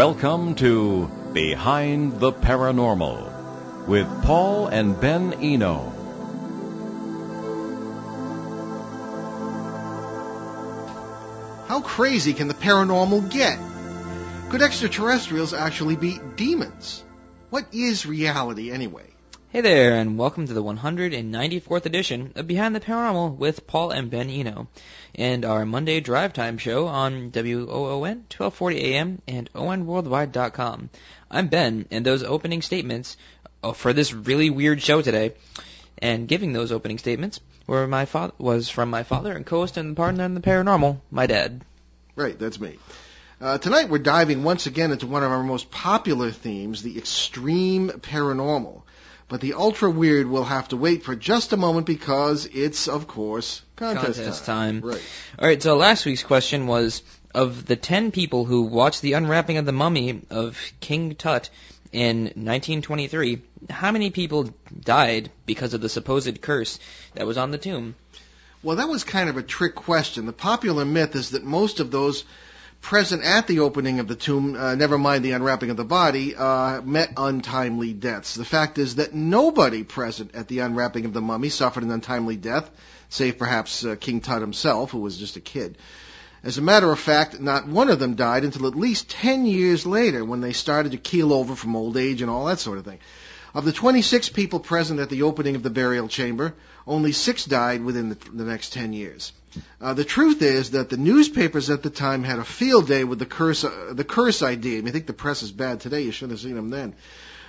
Welcome to Behind the Paranormal with Paul and Ben Eno. How crazy can the paranormal get? Could extraterrestrials actually be demons? What is reality anyway? Hey there, and welcome to the 194th edition of Behind the Paranormal with Paul and Ben Eno, and our Monday drive time show on WOON 1240 AM and ONWorldwide.com. I'm Ben, and those opening statements oh, for this really weird show today, and giving those opening statements were my father was from my father and co-host and partner in the paranormal, my dad. Right, that's me. Uh, tonight we're diving once again into one of our most popular themes, the extreme paranormal. But the ultra weird will have to wait for just a moment because it's, of course, contest, Contest time. time. Right. All right, so last week's question was of the 10 people who watched the unwrapping of the mummy of King Tut in 1923, how many people died because of the supposed curse that was on the tomb? Well, that was kind of a trick question. The popular myth is that most of those present at the opening of the tomb, uh, never mind the unwrapping of the body, uh, met untimely deaths. The fact is that nobody present at the unwrapping of the mummy suffered an untimely death, save perhaps uh, King Tut himself, who was just a kid. As a matter of fact, not one of them died until at least 10 years later when they started to keel over from old age and all that sort of thing. Of the 26 people present at the opening of the burial chamber, only six died within the, the next 10 years. Uh, the truth is that the newspapers at the time had a field day with the curse, uh, the curse idea. I, mean, I think the press is bad today. You shouldn't have seen them then.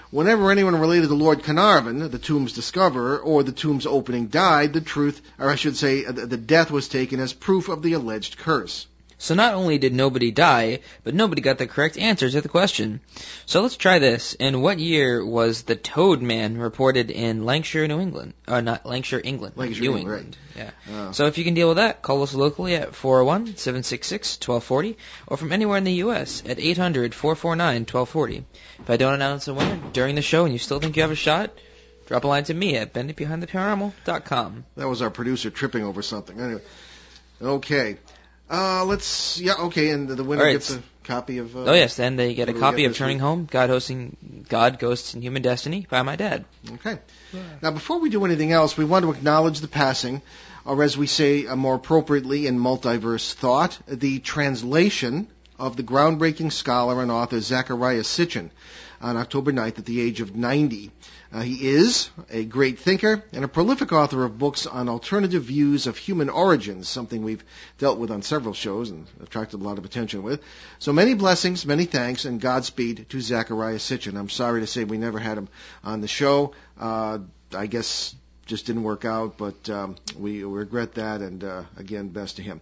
Whenever anyone related to Lord Carnarvon, the tomb's discoverer, or the tomb's opening died, the truth, or I should say, uh, the the death was taken as proof of the alleged curse. So not only did nobody die, but nobody got the correct answer to the question. So let's try this. In what year was the Toad Man reported in Lancashire, New England? Uh, not Lancashire, England. Lancashire, New England, Yeah. Uh, So if you can deal with that, call us locally at 401-766-1240 or from anywhere in the U.S. at 800-449-1240. If I don't announce a winner during the show and you still think you have a shot, drop a line to me at benditbehindtheparanormal.com. that was our producer tripping over something. Anyway, okay. Uh, let's, yeah, okay, and the, the winner All right. gets a copy of. Uh, Oh yes, then they get a what do we copy of Turning week? Home, God Hosting, God, Ghosts, and Human Destiny by my dad. Okay. Now, before we do anything else, we want to acknowledge the passing, or as we say uh, more appropriately in multiverse thought, the translation of the groundbreaking scholar and author Zecharia Sitchin on October 9th at the age of 90. Uh, he is a great thinker and a prolific author of books on alternative views of human origins, something we've dealt with on several shows and attracted a lot of attention with. So many blessings, many thanks, and Godspeed to Zecharia Sitchin. I'm sorry to say we never had him on the show. Uh, I guess just didn't work out, but um, we regret that, and uh, again, best to him.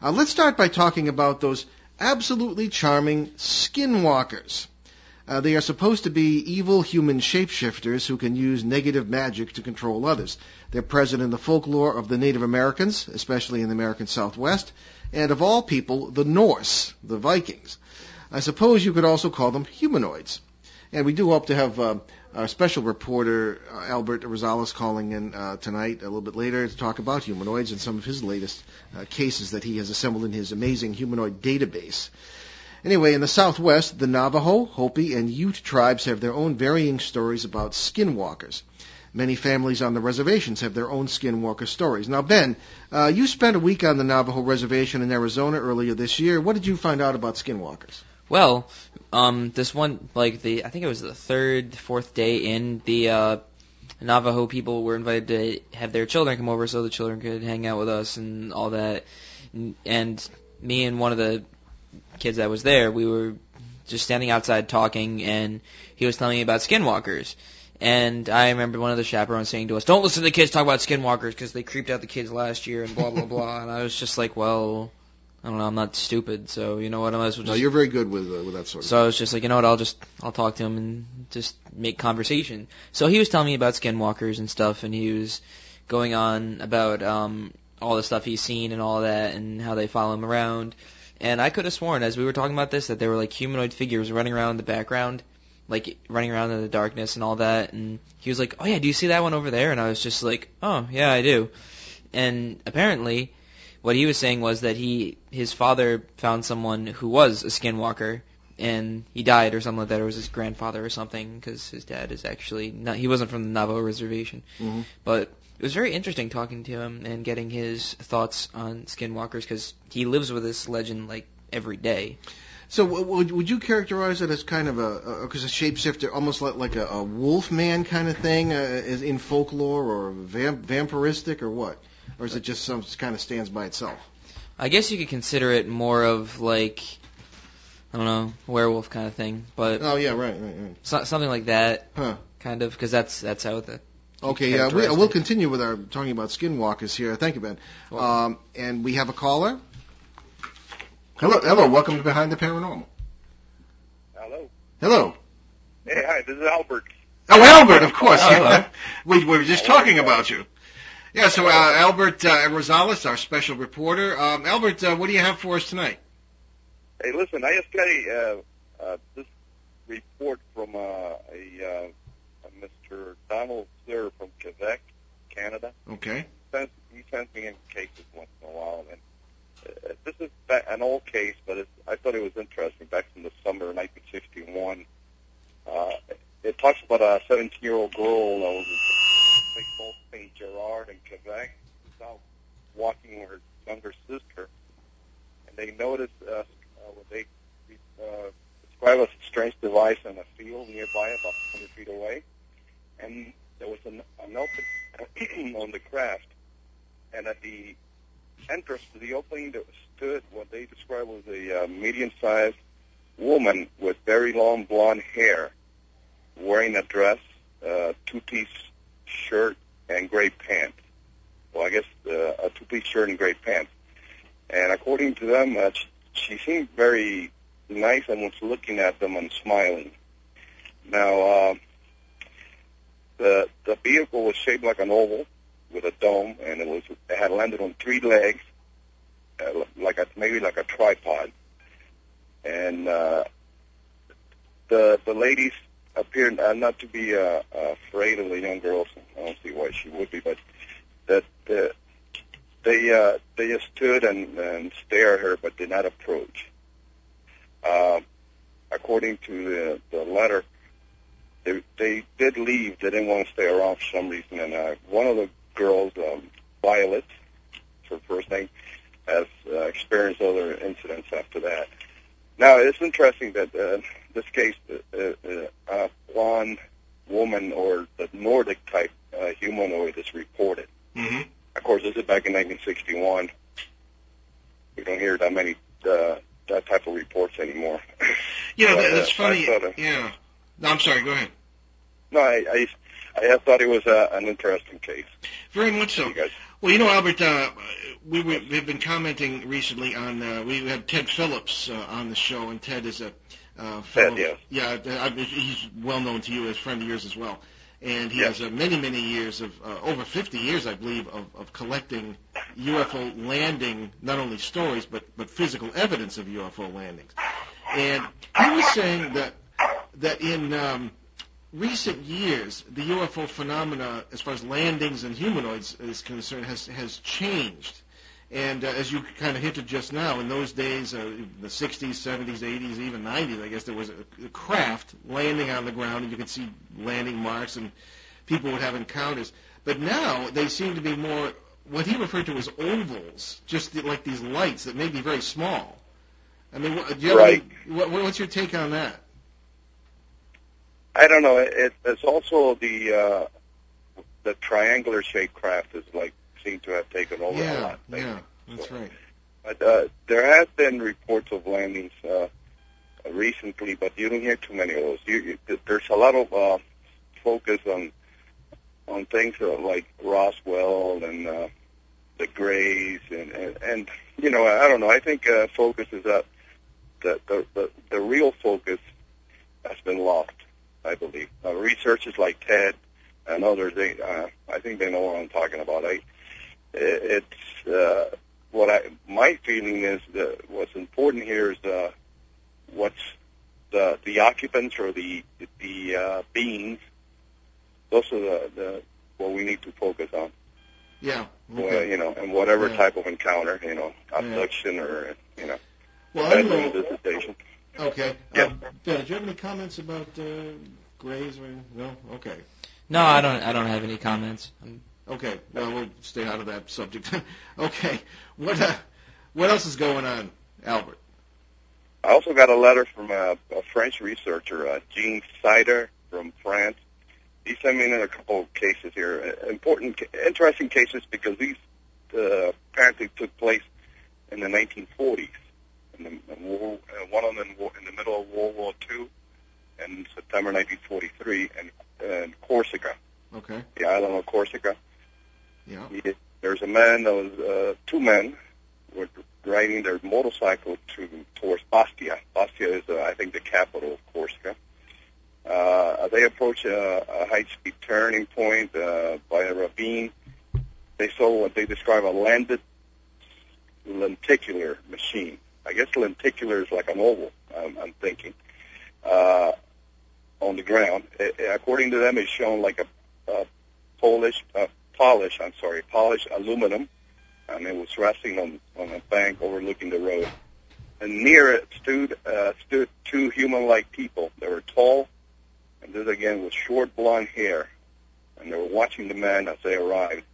Uh, let's start by talking about those absolutely charming skinwalkers. Uh, they are supposed to be evil human shapeshifters who can use negative magic to control others. They're present in the folklore of the Native Americans, especially in the American Southwest, and of all people, the Norse, the Vikings. I suppose you could also call them humanoids. And we do hope to have uh, our special reporter, uh, Albert Rosales, calling in uh, tonight, a little bit later, to talk about humanoids and some of his latest uh, cases that he has assembled in his amazing humanoid database. Anyway, in the Southwest, the Navajo, Hopi, and Ute tribes have their own varying stories about skinwalkers. Many families on the reservations have their own skinwalker stories. Now, Ben, uh, you spent a week on the Navajo reservation in Arizona earlier this year. What did you find out about skinwalkers? Well, um, this one, like the, I think it was the third, fourth day in, the uh, Navajo people were invited to have their children come over so the children could hang out with us and all that. And- And me and one of the kids that was there, we were just standing outside talking, and he was telling me about skinwalkers. And I remember one of the chaperones saying to us, "Don't listen to the kids talk about skinwalkers because they creeped out the kids last year and blah blah blah." And I was just like, "Well, I don't know, I'm not stupid, so you know what, I might as well No, just you're very good with uh, with that sort of. so I was just like, you know what, I'll just I'll talk to him and just make conversation. So he was telling me about skinwalkers and stuff, and he was going on about um all the stuff he's seen and all that, and how they follow him around. And I could have sworn, as we were talking about this, that there were like humanoid figures running around in the background, like running around in the darkness and all that. And he was like, "Oh yeah, do you see that one over there?" And I was just like, "Oh yeah, I do." And apparently, what he was saying was that he his father found someone who was a skinwalker and he died or something like that, or was his grandfather or something, because his dad is actually not. He wasn't from the Navajo reservation, hmm but it was very interesting talking to him and getting his thoughts on skinwalkers because he lives with this legend like every day. So would would you characterize it as kind of a because a, shapeshifter, almost like like a, a wolf man kind of thing, uh, is in folklore or vamp- vampiristic or what, or is it just some kind of stands by itself? I guess you could consider it more of like I don't know werewolf kind of thing, but Oh yeah, right, right, right. so, something like that Huh. kind of because that's that's how the Okay, yeah, we, we'll continue with our talking about skinwalkers here. Thank you, Ben. Um, and we have a caller. Hello, hello. Welcome to Behind the Paranormal. Hello. Hello. Hey, hi. This is Albert. Oh, Albert, of course. Oh, hello. we, we were just talking about you. Yeah, so uh, Albert uh, Rosales, our special reporter. Um, Albert, uh, what do you have for us tonight? Hey, listen. I just got a uh, uh, this report from uh, a, Mr. Donald Sir from Quebec, Canada. Okay. Sends, he sends me in cases once in a while, and uh, this is an old case, but it's, I thought it was interesting. Back in the summer of 1961, uh, it talks about a 17-year-old girl that was in Saint Gerard in Quebec, was out walking with her younger sister, and they noticed uh, uh, what they uh, describe as a strange device in a field nearby, about 100 feet away, and there was an, an open on the craft, and at the entrance to the opening there stood what they described was a uh, medium-sized woman with very long blonde hair, wearing a dress, uh, two-piece shirt, and gray pants. Well, I guess uh, a two-piece shirt and gray pants. And according to them, uh, she, she seemed very nice and was looking at them and smiling. Now, uh, the the vehicle was shaped like an oval with a dome, and it was it had landed on three legs, uh, like a maybe like a tripod. And uh, the the ladies appeared uh, not to be uh, afraid of the young girls. I don't see why she would be, but that uh, they uh, they just stood and, and stared at her, but did not approach. Uh, according to the, the letter, they they did leave. They didn't want to stay around for some reason, and uh, one of the girls, um, Violet, her first name, has uh, experienced other incidents after that. Now it's interesting that uh, this case, uh, uh, uh, one woman or the Nordic type uh, humanoid is reported. Mm-hmm. Of course, this is back in 1961. We don't hear that many uh, that type of reports anymore. Yeah, But, that, uh, that's funny. Uh, yeah. No, I'm sorry. Go ahead. no, I I, I thought it was uh, an interesting case. Very much so. You Well, you know, Albert, uh, we were, we've been commenting recently on. Uh, we had Ted Phillips uh, on the show, and Ted is a uh, fellow. Ted, Yeah, I he's well known to you as a friend of yours as well, and he Yes. has uh, many, many years of uh, over 50 years, I believe, of, of collecting UFO landing, not only stories but but physical evidence of UFO landings. And he was saying that that in um, recent years, the UFO phenomena, as far as landings and humanoids is concerned, has has changed. And uh, as you kind of hinted just now, in those days, uh, the 60s, 70s, 80s, even 90s, I guess there was a, a craft landing on the ground, and you could see landing marks, and people would have encounters. But now they seem to be more what he referred to as ovals, just the, like these lights that may be very small. I mean, what, do you Right. any, what, what's your take on that? I don't know. It, it's also the uh, the triangular shaped craft is like seem to have taken over a lot. lately. yeah, that's right. But uh, there have been reports of landings uh, recently, but you don't hear too many of those. You, you, there's a lot of uh, focus on on things uh, like Roswell and uh, the Greys, and, and and you know I don't know. I think uh, focus is that the, the the the real focus has been lost. I believe uh, researchers like Ted and others, they uh, I think they know what I'm talking about. I it's uh, what I my feeling is that what's important here is uh, what's the the occupants or the the uh, beings. Those are the, the what we need to focus on. Yeah. Well, you know, and whatever Yeah. type of encounter, you know, abduction or you know, Well, bedroom uh, visitation. Okay. Yes. Um, ben, do you have any comments about uh, Grays or no? Okay. No, I don't. I don't have any comments. Um, Okay. Well, we'll stay out of that subject. okay. What uh, what else is going on, Albert? I also got a letter from a, a French researcher, uh, Jean Sider from France. He sent me in a couple of cases here, uh, important, interesting cases because these uh, apparently took place in the 1940s. In the, war, uh, one of them in, war, in the middle of World War II, in September 1943, in, in Corsica, Okay. the island of Corsica. Yeah. He- There's a man that was uh, two men were riding their motorcycle to towards Bastia. Bastia is, uh, I think, the capital of Corsica. Uh, they approached a, a high-speed turning point uh, by a ravine. They saw what they describe a landed lenticular machine. I guess lenticular is like an oval. I'm, I'm thinking uh, on the ground. It, according to them, it's shown like a, a Polish, uh, polish. I'm sorry, polished aluminum, and it was resting on on a bank overlooking the road. And near it stood uh, stood two human-like people. They were tall, and this again with short blonde hair, and they were watching the man as they arrived.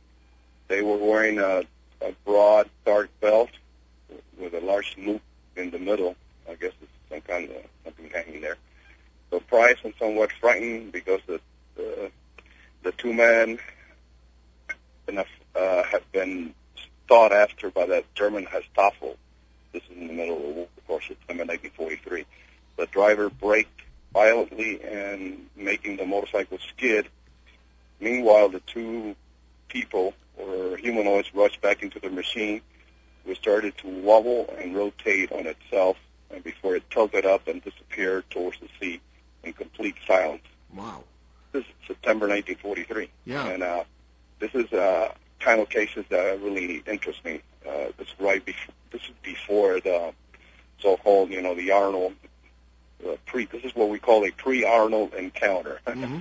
They were wearing a, a broad dark belt with a large loop in the middle. I guess it's some kind of something hanging there. Surprised and somewhat frightened because the the, the two men uh, have been sought after by that German Gestapo. This is in the middle of the war, of course, September 1943. The driver braked violently and making the motorcycle skid. Meanwhile, the two people or humanoids rushed back into the machine, which started to wobble and rotate on itself and before it tilted up and disappeared towards the sea in complete silence. Wow. This is September 1943. Yeah. And uh, this is uh, kind of cases that really interest me. Uh, this is right before this is before the so-called, you know, the Arnold uh, pre. This is what we call a pre-Arnold encounter. hmm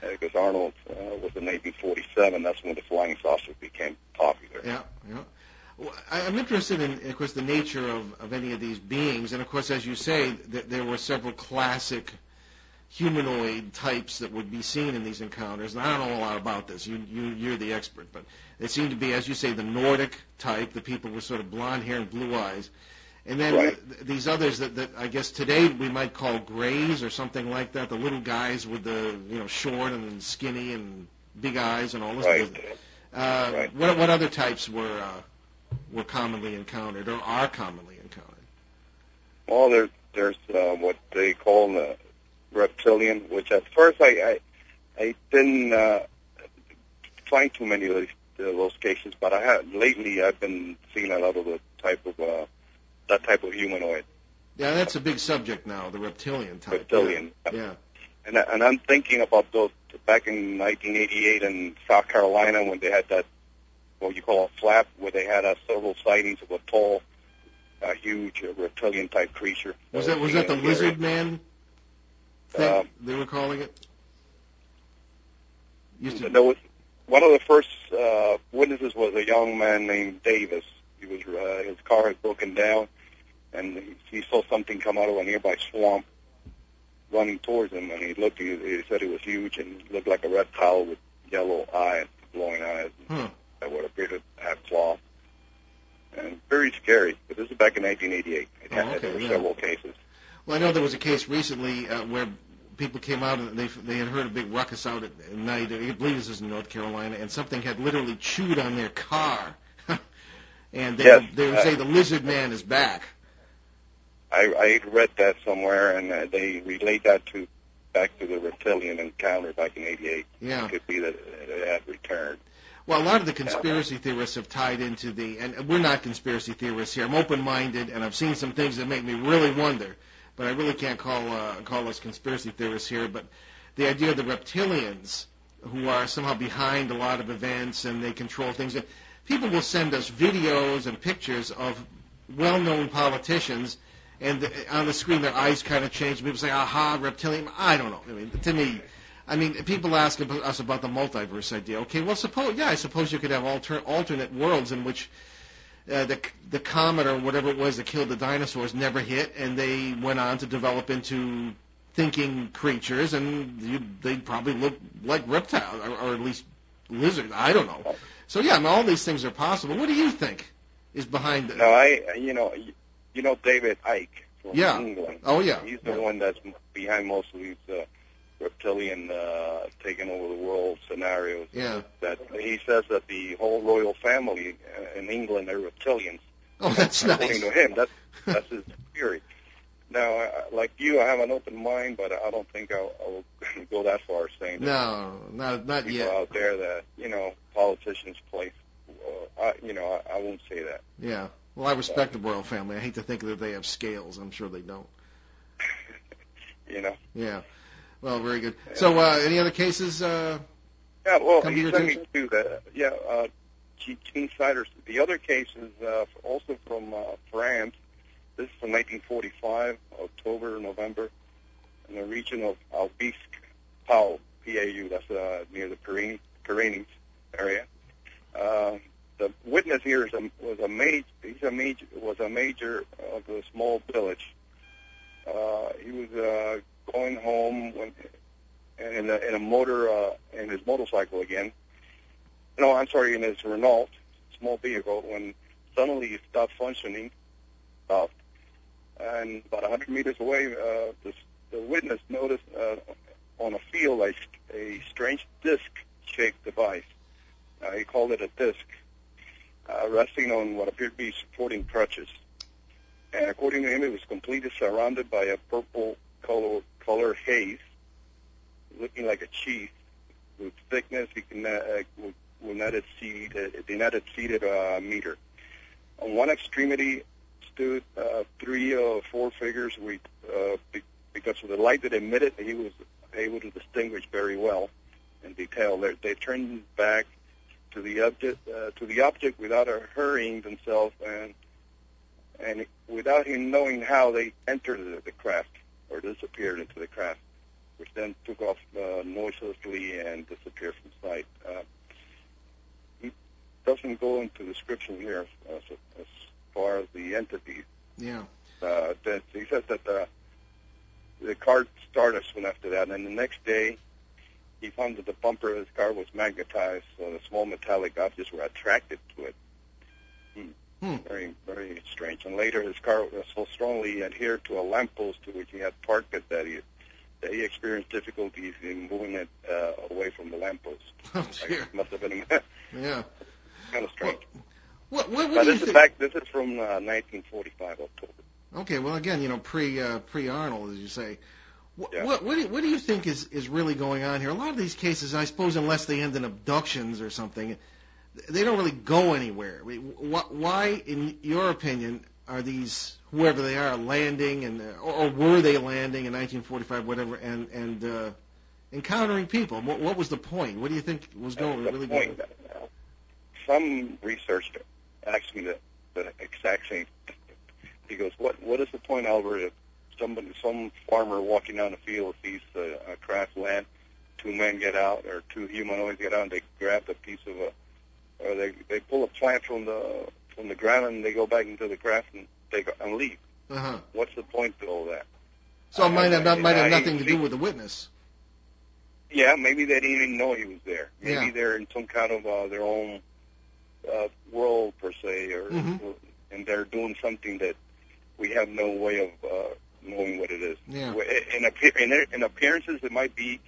because Arnold uh, was in 1947. That's when the flying saucer became popular. Yeah, yeah. I'm interested in, of course, the nature of, of any of these beings, and of course, as you say, th- there were several classic humanoid types that would be seen in these encounters. And I don't know a lot about this. You, you, you're the expert, but they seem to be, as you say, the Nordic type, the people with sort of blonde hair and blue eyes. And then Right. th- these others that, that I guess today we might call grays or something like that. The little guys with the you know short and skinny and big eyes and all this. Right. Uh, Right. What what other types were uh, were commonly encountered or are commonly encountered? Well, there's there's uh, what they call the reptilian, which at first I I, I didn't uh, find too many of these, uh, those cases, but I have lately I've been seeing a lot of the type of uh, that type of humanoid, Yeah, that's a big subject now, the reptilian type. reptilian. Yeah. And and I'm thinking about those back in 1988 in South Carolina when they had that what you call a flap, where they had uh, several sightings of a tall, uh, huge uh, reptilian type creature. Was that was that the lizard area. man thing Um, they were calling it? Used to, There was one of the first uh, witnesses was a young man named Davis. He was uh, his car had broken down, and he, he saw something come out of a nearby swamp, running towards him. And he looked. He, he said it was huge and looked like a reptile with yellow eyes, glowing eyes, Huh. That would appear to have claws. And very scary. But this is back in 1988. It Oh, okay, there were yeah. several cases. Well, I know there was a case recently uh, where people came out and they they had heard a big ruckus out at at night. I believe this is in North Carolina, and something had literally chewed on their car. and they Yes, they would uh, say the lizard man is back. I, I read that somewhere, and uh, they relate that to back to the reptilian encounter back in '88. Yeah. It could be that it had returned. Well, a lot of the conspiracy theorists have tied into the, and we're not conspiracy theorists here. I'm open-minded, and I've seen some things that make me really wonder, but I really can't call uh, call us conspiracy theorists here. But the idea of the reptilians, who are somehow behind a lot of events and they control things, people will send us videos and pictures of well-known politicians, and on the screen their eyes kind of change. People say, "Aha, reptilian." I don't know. I mean, to me. I mean, people ask about, us about the multiverse idea. Okay, well, suppose yeah, I suppose you could have alter, alternate worlds in which uh, the the comet or whatever it was that killed the dinosaurs never hit, and they went on to develop into thinking creatures, and you, they probably look like reptiles or, or at least lizards. I don't know. So yeah, I mean, all these things are possible. What do you think is behind it? No, I, you know, you know David Icke from Yeah. England. Oh yeah, He's the one that's behind most of these uh, reptilian uh, taking over the world scenarios. yeah. That he says that the whole royal family in England are reptilians. Oh, that's According nice. to him, that's that's his theory. Now, I, like you, I have an open mind, but I don't think I'll, I'll go that far saying that No, not not people yet. out there that you know politicians play. Uh, I, you know, I, I won't say that. Yeah. Well, I respect the royal family. I hate to think that they have scales. I'm sure they don't. You know. Yeah. Well, very good. So, uh, any other cases? Uh, Yeah, well, Come to he your sent me attention? to. Yeah, uh, Jean Siders. The other case is uh, also from uh, France. This is from 1945, October, November, in the region of Aubisque, Pau, P-A-U. That's uh, near the Pyrenees, Pyrenees area. Uh, the witness here is a, was a major. He's a major. Was a major of a small village. Uh, he was uh, going home when in a, in a motor uh, in his motorcycle again. No, I'm sorry, in his Renault small vehicle when suddenly it stopped functioning, stopped, and about 100 meters away, uh, the, witness noticed uh, on a field a, a strange disc-shaped device. Uh, he called it a disc, uh, resting on what appeared to be supporting crutches. And according to him, it was completely surrounded by a purple color, color haze looking like a cheese with thickness he can uh, will, not exceed uh, did not exceed a meter. On one extremity stood uh, three or four figures. We uh, be, because of the light that emitted, he was able to distinguish very well in detail. They, they turned back to the object uh, to the object without uh, hurrying themselves and and without him knowing how they entered the craft or disappeared into the craft which then took off uh, noiselessly and disappeared from sight. Uh, he doesn't go into description here as, as far as the entity. yeah. Uh, that he says that the the car started soon after that, and the next day he found that the bumper of his car was magnetized, so the small metallic objects were attracted to it. Hmm. Very, very strange. And later, his car was so strongly adhered to a lamppost to which he had parked it that he that he experienced difficulties in moving it uh, away from the lamppost. Oh dear. must have been Yeah. kind of strange. What what, what But do you this is back. This is from uh, 1945 October. Okay. Well, again, you know, pre uh, pre Arnold, as you say. What, Yeah. what what do you, what do you think is is really going on here? A lot of these cases, I suppose, unless they end in abductions or something, they don't really go anywhere. I mean, wh- why, in your opinion, are these whoever they are landing and or, or were they landing in 1945, whatever, and and uh, encountering people? What, what was the point? What do you think was going really point. going? Some research asked me the, the exact same. thing. He goes, "What what is the point, Albert? If somebody, some farmer walking down the field sees a, a craft land, two men get out or two humanoids get out and they grab a piece of a, or they they pull a plant from the from the ground and they go back into the craft and they go and leave. Uh huh. What's the point to all that? So it might have not, might have nothing to do with the witness. Yeah, maybe they didn't even know he was there. Maybe Yeah. they're in some kind of uh, their own uh, world per se, or Mhm. and they're doing something that we have no way of uh, knowing what it is. Yeah. In, appear- in, in appearances, it might be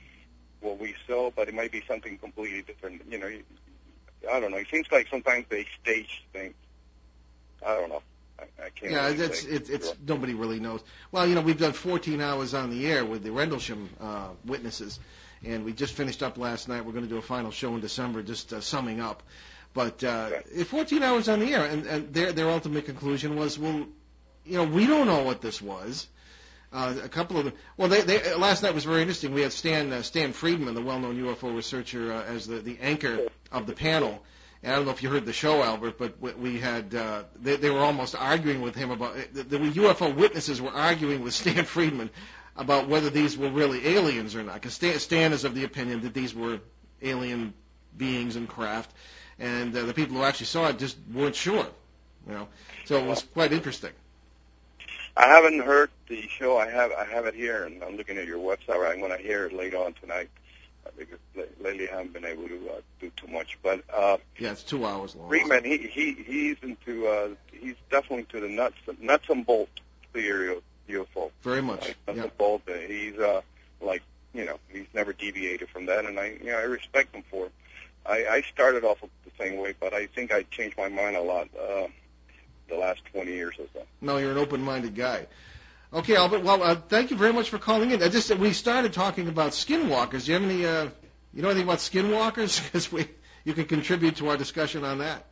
what we saw, but it might be something completely different. You know, I don't know. It seems like sometimes they stage things. I don't know. I, I can't. Yeah, really it's it's, it's Sure. nobody really knows. Well, you know, we've done 14 hours on the air with the Rendlesham uh, witnesses, and we just finished up last night. We're going to do a final show in December, just uh, summing up. But uh, Okay. 14 hours on the air, and, and their their ultimate conclusion was, well, you know, we don't know what this was. Uh, a couple of them. Well, they, they last night was very interesting. We had Stan uh, Stan Friedman, the well-known UFO researcher, uh, as the the anchor of the panel. And I don't know if you heard the show, Albert, but we- had uh, they, they were almost arguing with him about the, the UFO witnesses were arguing with Stan Friedman about whether these were really aliens or not. Because Stan, Stan is of the opinion that these were alien beings and craft, and uh, the people who actually saw it just weren't sure. You know, so it was quite interesting. I haven't heard the show. I have I have it here, and I'm looking at your website. I'm going to hear it later on tonight uh, because la- lately I haven't been able to uh, do too much. But uh, Yeah, it's two hours long. Friedman, he he he's into uh, he's definitely to the nuts nuts and bolt theory of UFO. Very much. Like, nuts Yeah. and bolt. He's uh, like you know he's never deviated from that, and I you know I respect him for it. I, I started off the same way, but I think I changed my mind a lot uh, the last 20 years or so. No, you're an open-minded guy. Okay, Albert. Well, uh, thank you very much for calling in. I just we started talking about skinwalkers. Do you have any? Uh, you know anything about skinwalkers? Because we you can contribute to our discussion on that.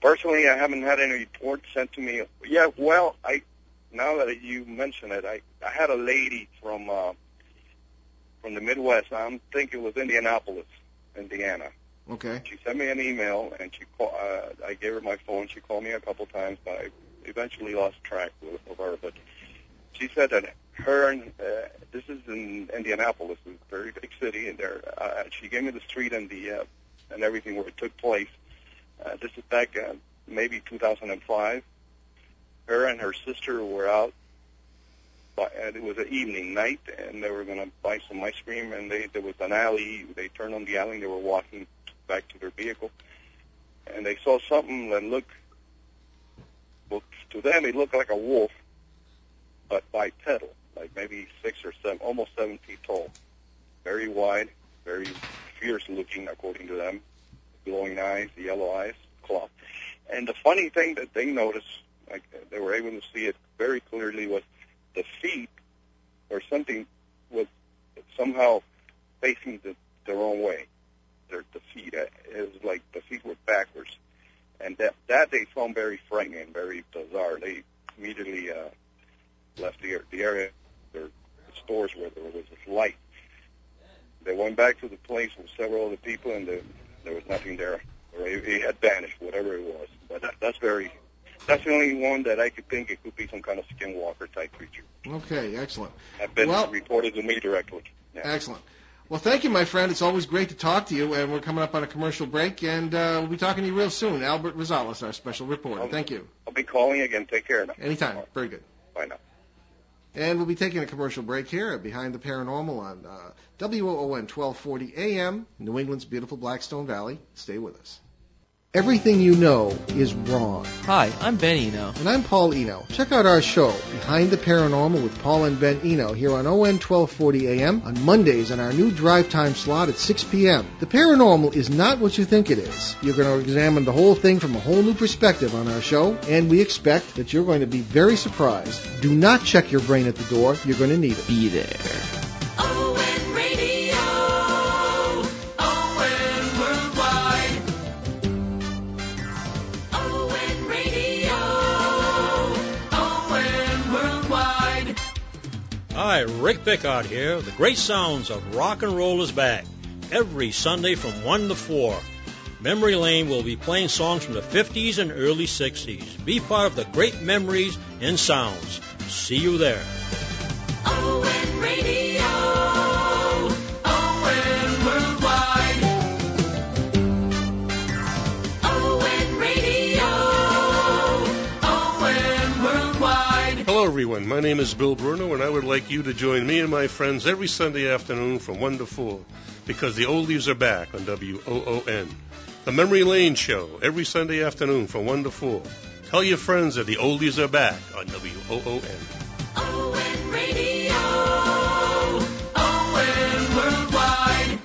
Personally, I haven't had any reports sent to me. Yeah, well, I now that you mention it, I I had a lady from uh, from the Midwest. I'm thinking it was Indianapolis, Indiana. Okay. She sent me an email, and she call, uh, I gave her my phone. She called me a couple times, but I eventually lost track of, her. But she said that her and uh, this is in Indianapolis, a very big city, and there. Uh, she gave me the street and the uh, and everything where it took place. Uh, this is back uh, maybe 2005. Her and her sister were out, and it was an evening night, and they were going to buy some ice cream. And they there was an alley. They turned on the alley. and They were walking back to their vehicle, and they saw something that looked. Well, to them, it looked like a wolf, but bipedal, like maybe six or seven, almost seven feet tall, very wide, very fierce looking, according to them glowing eyes, yellow eyes, claw. And the funny thing that they noticed, like they were able to see it very clearly, was the feet or something was somehow facing the, the wrong way. Their the feet, uh, it was like the feet were backwards, and that that they found very frightening, very bizarre. They immediately uh, left the the area, their stores where there was this light. They went back to the place with several other people, and the there was nothing there, or he, he had vanished, whatever it was. But that, that's very, that's the only one that I could think it could be some kind of skinwalker type creature. Okay. Excellent. Have been Well- reported to me directly. Yeah. Excellent. Well, thank you, my friend. It's always great to talk to you, and we're coming up on a commercial break, and uh, we'll be talking to you real soon. Albert Rosales, our special reporter. Thank you. I'll be calling again. Take care now. Anytime. Very good. Bye now. And we'll be taking a commercial break here at Behind the Paranormal on uh, WOON 1240 AM, New England's beautiful Blackstone Valley. Stay with us. Everything you know is wrong. Hi, I'm Ben Eno. And I'm Paul Eno. Check out our show, Behind the Paranormal with Paul and Ben Eno, here on ON 1240 AM on Mondays on our new drive time slot at 6 p.m. The paranormal is not what you think it is. You're going to examine the whole thing from a whole new perspective on our show, and we expect that you're going to be very surprised. Do not check your brain at the door. You're going to need it. Be there. Hi, Rick Pickard here. The great sounds of rock and roll is back every Sunday from 1 to 4. Memory Lane will be playing songs from the 50s and early 60s. Be part of the great memories and sounds. See you there. ON Hello, everyone. My name is Bill Bruno, and I would like you to join me and my friends every Sunday afternoon from 1 to 4 because the oldies are back on WOON. The Memory Lane Show every Sunday afternoon from 1 to 4. Tell your friends that the oldies are back on WOON. ON Radio. ON Worldwide.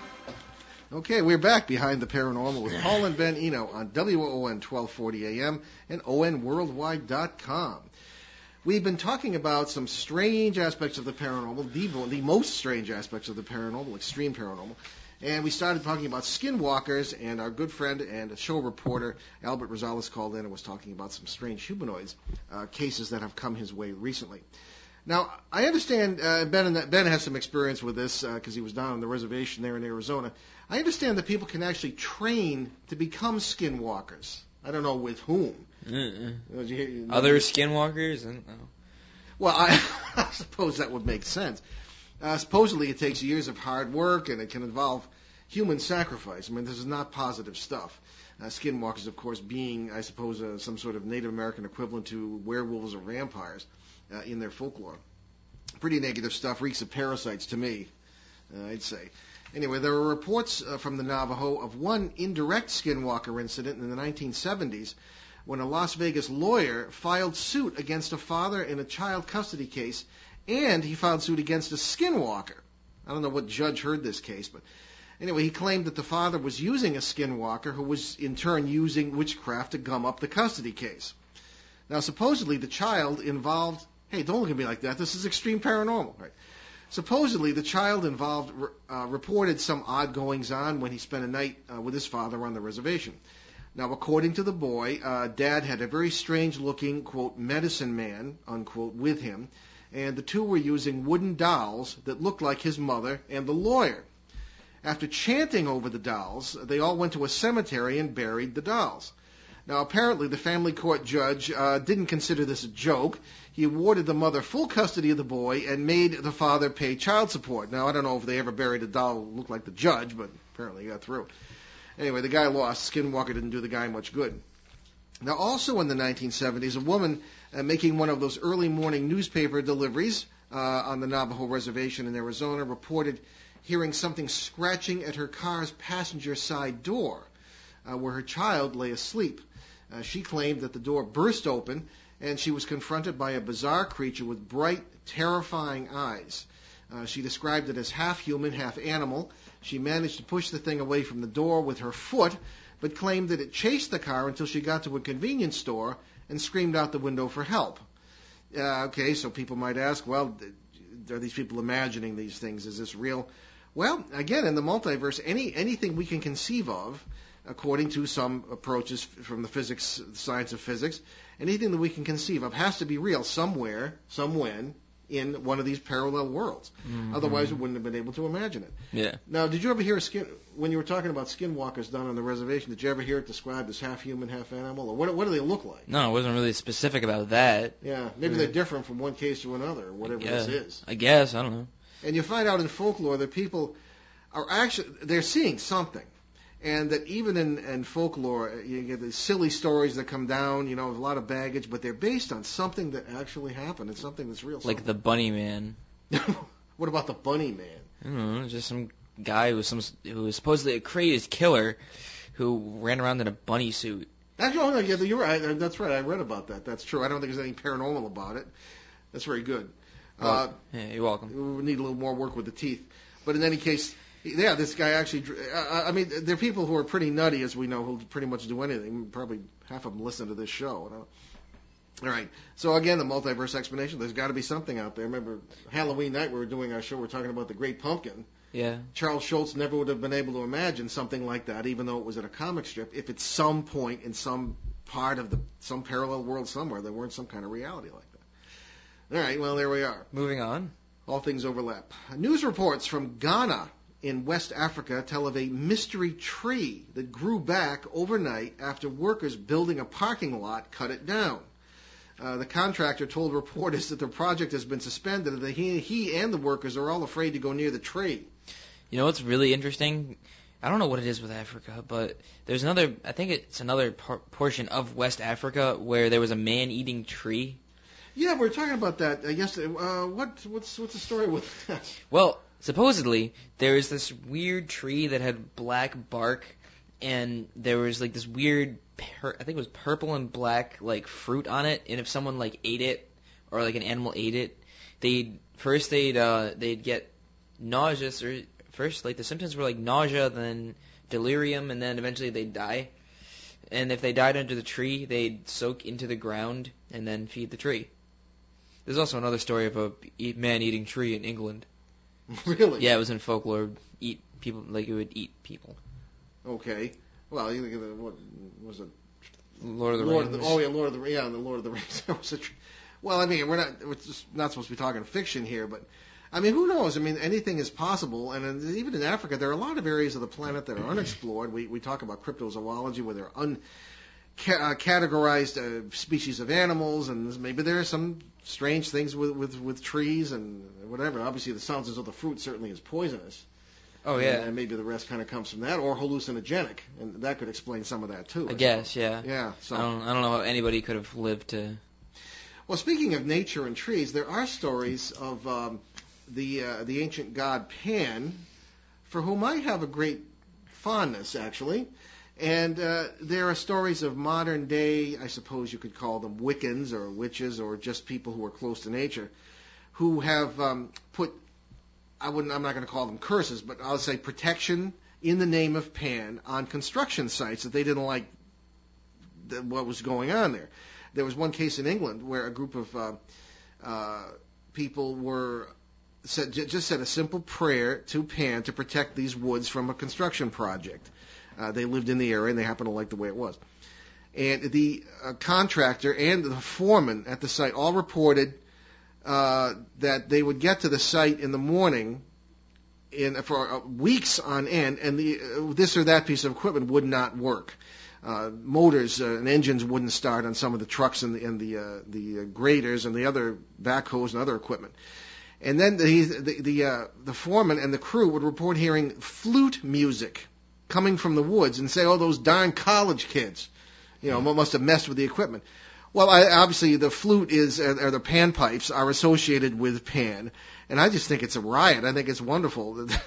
Okay, we're back behind the paranormal with Paul and Ben Eno on WOON 1240 AM and ONWorldwide.com. We've been talking about some strange aspects of the paranormal, the, the most strange aspects of the paranormal, extreme paranormal. And we started talking about skinwalkers, and our good friend and show reporter Albert Rosales called in and was talking about some strange humanoids uh, cases that have come his way recently. Now, I understand uh, Ben and Ben has some experience with this because he was down on the reservation there in Arizona. I understand that people can actually train to become skinwalkers. I don't know with whom. Mm-mm. Did you hear- Other skinwalkers? I don't know. Well, I, I suppose that would make sense. Uh, supposedly, it takes years of hard work, and it can involve human sacrifice. I mean, this is not positive stuff. Uh, skinwalkers, of course, being, I suppose, uh, some sort of Native American equivalent to werewolves or vampires uh, in their folklore. Pretty negative stuff, reeks of parasites to me, uh, I'd say. Anyway, there are reports uh, from the Navajo of one indirect skinwalker incident in the 1970s when a Las Vegas lawyer filed suit against a father in a child custody case, and he filed suit against a skinwalker. I don't know what judge heard this case, but anyway, he claimed that the father was using a skinwalker who was in turn using witchcraft to gum up the custody case. Now, supposedly the child involved, hey, don't look at me like that. This is extreme paranormal, right? Supposedly, the child involved uh, reported some odd goings on when he spent a night uh, with his father on the reservation. Now, according to the boy, uh, Dad had a very strange looking, quote, medicine man, unquote, with him, and the two were using wooden dolls that looked like his mother and the lawyer. After chanting over the dolls, they all went to a cemetery and buried the dolls. Now, apparently, the family court judge uh, didn't consider this a joke. He awarded the mother full custody of the boy and made the father pay child support. Now, I don't know if they ever buried a doll that looked like the judge, but apparently he got through. Anyway, the guy lost. Skinwalker didn't do the guy much good. Now, also in the 1970s, a woman uh, making one of those early morning newspaper deliveries uh, on the Navajo reservation in Arizona reported hearing something scratching at her car's passenger side door, uh, where her child lay asleep. Uh, she claimed that the door burst open and she was confronted by a bizarre creature with bright, terrifying eyes. Uh, she described it as half human, half animal. She managed to push the thing away from the door with her foot, but claimed that it chased the car until she got to a convenience store and screamed out the window for help. Uh, okay, so people might ask, well, are these people imagining these things? Is this real? Well, again, in the multiverse, any anything we can conceive of, according to some approaches from the physics, science of physics, anything that we can conceive of has to be real somewhere, somewhen, in one of these parallel worlds. Mm-hmm. Otherwise, we wouldn't have been able to imagine it. Yeah. Now, did you ever hear a skin when you were talking about skinwalkers down on the reservation? Did you ever hear it described as half human, half animal, or what? What do they look like? No, it wasn't really specific about that. Yeah, maybe they're different from one case to another, or whatever yeah. this is. I guess I don't know. And you find out in folklore that people are actually they're seeing something, and that even in, in folklore you get these silly stories that come down, you know, with a lot of baggage, but they're based on something that actually happened. It's something that's real. Like the Bunny Man. what about the Bunny Man? I don't know, just some guy who was some who was supposedly a crazed killer who ran around in a bunny suit. Actually, oh, no, yeah, you're right. That's right. I read about that. That's true. I don't think there's anything paranormal about it. That's very good. Uh, Yeah, you're welcome. we need a little more work with the teeth. But in any case, yeah, this guy actually. Uh, I mean, there are people who are pretty nutty, as we know, who'll pretty much do anything. Probably half of them listen to this show. You know? All right. So again, the multiverse explanation. There's got to be something out there. Remember, Halloween night we were doing our show. We are talking about the Great Pumpkin. Yeah. Charles Schulz never would have been able to imagine something like that, even though it was in a comic strip. If at some point in some part of the some parallel world somewhere there weren't some kind of reality like that. All right. Well, there we are. Moving on. All things overlap. News reports from Ghana in West Africa tell of a mystery tree that grew back overnight after workers building a parking lot cut it down. Uh, the contractor told reporters that the project has been suspended and that he, he and the workers are all afraid to go near the tree. You know what's really interesting? I don't know what it is with Africa, but there's another. I think it's another por- portion of West Africa where there was a man-eating tree. Yeah, we were talking about that uh, yesterday. Uh, what what's what's the story with that? Well, supposedly there is this weird tree that had black bark, and there was like this weird, I think it was purple and black like fruit on it. And if someone like ate it, or like an animal ate it, they'd first they'd uh, they'd get nauseous or first like the symptoms were like nausea, then delirium, and then eventually they'd die. And if they died under the tree, they'd soak into the ground and then feed the tree. There's also another story of a man eating tree in England. really? Yeah, it was in folklore. Eat people like it would eat people. Okay. Well, you think of the, what was it? Lord of the Lord Rings. Of the, oh yeah, Lord of the yeah, the Lord of the Rings. That was a tr- well, I mean, we're not we're just not supposed to be talking fiction here, but I mean, who knows? I mean, anything is possible, and in- even in Africa, there are a lot of areas of the planet that are unexplored. We we talk about cryptozoology, where there are un ca- uh, categorized uh, species of animals, and maybe there are some strange things with with with trees and whatever. Obviously, the sounds as though the fruit certainly is poisonous. Oh yeah. And maybe the rest kind of comes from that, or hallucinogenic, and that could explain some of that too. I guess, yeah. Yeah. So. I don't, I don't know how anybody could have lived to. Well, speaking of nature and trees, there are stories of um, the uh, the ancient god Pan, for whom I have a great fondness, actually. And uh, there are stories of modern day, I suppose you could call them Wiccans or witches or just people who are close to nature, who have um, put, I wouldn't, I'm not going to call them curses, but I'll say protection in the name of Pan on construction sites that they didn't like what was going on there. There was one case in England where a group of uh, uh, people were said, just said a simple prayer to Pan to protect these woods from a construction project. Uh, they lived in the area and they happened to like the way it was. And the uh, contractor and the foreman at the site all reported uh, that they would get to the site in the morning in for uh, weeks on end, and the uh, this or that piece of equipment would not work. Uh, motors and engines wouldn't start on some of the trucks and the and the the graders and the other backhoes and other equipment. And then the the the, the foreman and the crew would report hearing flute music coming from the woods and say, "Oh, those darn college kids, you know, must have messed with the equipment." Well, I, obviously the flute is or the panpipes are associated with Pan, and I just think it's a riot. I think it's wonderful.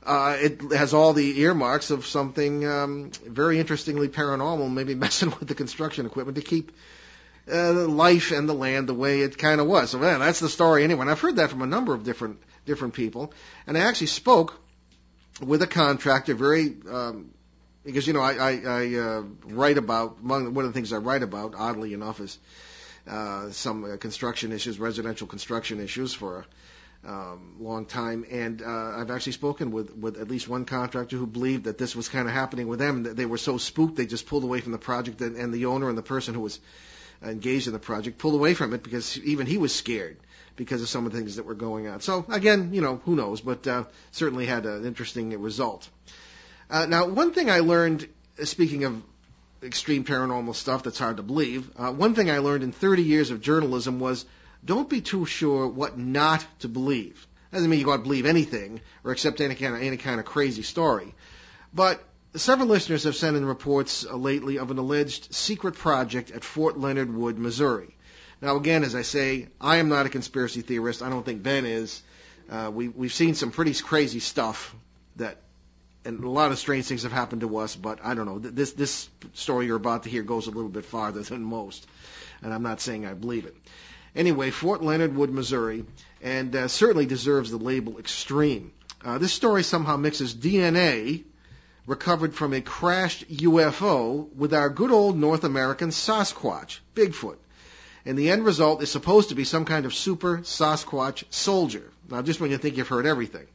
Uh, it has all the earmarks of something um, very interestingly paranormal, maybe messing with the construction equipment to keep uh, life and the land the way it kind of was. So man, that's the story anyway. And I've heard that from a number of different different people, and I actually spoke with a contractor very um, because you know I, I, I uh, write about among one of the things I write about oddly enough is uh, some uh, construction issues, residential construction issues for a um, long time, and uh, I've actually spoken with with at least one contractor who believed that this was kind of happening with them. That they were so spooked they just pulled away from the project, and, and the owner and the person who was engaged in the project pulled away from it because even he was scared because of some of the things that were going on. So again, you know, who knows, but uh, certainly had an interesting result. Uh, now, one thing I learned, speaking of extreme paranormal stuff that's hard to believe, uh, one thing I learned in 30 years of journalism was don't be too sure what not to believe. That Doesn't mean you got to believe anything or accept any kind of any kind of crazy story, but several listeners have sent in reports uh, lately of an alleged secret project at Fort Leonard Wood, Missouri. Now, again, as I say, I am not a conspiracy theorist. I don't think Ben is. Uh, we, we've seen some pretty crazy stuff that, and a lot of strange things have happened to us. But I don't know. This this story you're about to hear goes a little bit farther than most, and I'm not saying I believe it. Anyway, Fort Leonard Wood, Missouri, and uh, certainly deserves the label extreme. Uh, this story somehow mixes DNA recovered from a crashed UFO with our good old North American Sasquatch, Bigfoot. And the end result is supposed to be some kind of super Sasquatch soldier. Now, just when you think you've heard everything.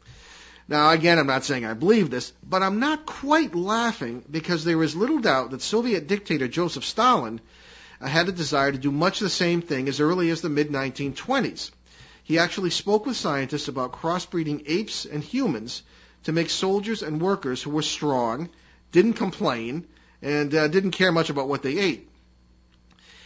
Now, again, I'm not saying I believe this, but I'm not quite laughing because there is little doubt that Soviet dictator Joseph Stalin had a desire to do much the same thing as early as the mid 1920s. He actually spoke with scientists about crossbreeding apes and humans to make soldiers and workers who were strong, didn't complain, and uh, didn't care much about what they ate.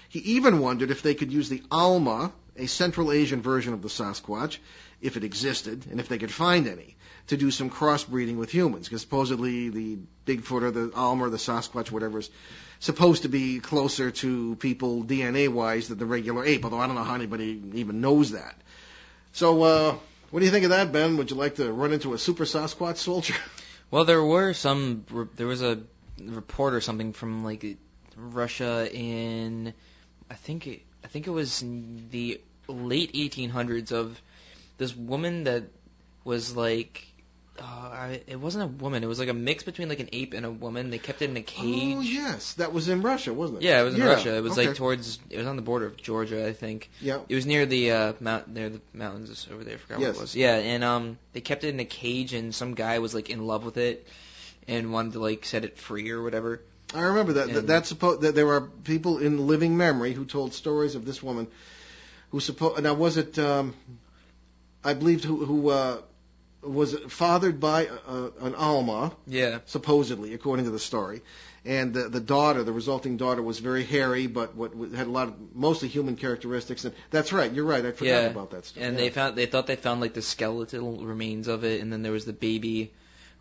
He even wondered if they could use the Alma, a Central Asian version of the Sasquatch, if it existed, and if they could find any, to do some crossbreeding with humans. Because supposedly the Bigfoot or the Alma or the Sasquatch, whatever, is supposed to be closer to people DNA-wise than the regular ape. Although I don't know how anybody even knows that. So, uh, what do you think of that, Ben? Would you like to run into a super Sasquatch soldier? Well, there were some. There was a report or something from like Russia in, I think it, I think it was in the late 1800s of this woman that was like. Uh, I, it wasn't a woman. It was like a mix between like an ape and a woman. They kept it in a cage. Oh yes, that was in Russia, wasn't it? Yeah, it was in Russia. It was okay. like towards. It was on the border of Georgia, I think. Yeah. It was near the uh, mount, near the mountains over there. I forgot Yes. what it was. Yeah, and um, they kept it in a cage, and some guy was like in love with it, and wanted to like set it free or whatever. I remember that. that And- that's supposed that there are people in living memory who told stories of this woman who supposed. Now was it? Um, I believed who who uh, was fathered by uh, an Alma, Yeah. supposedly, according to the story. And the, the daughter, the resulting daughter, was very hairy, but what had a lot of mostly human characteristics. And that's right, you're right. I forgot Yeah. about that stuff. And yeah. they found they thought they found like the skeletal remains of it, and then there was the baby,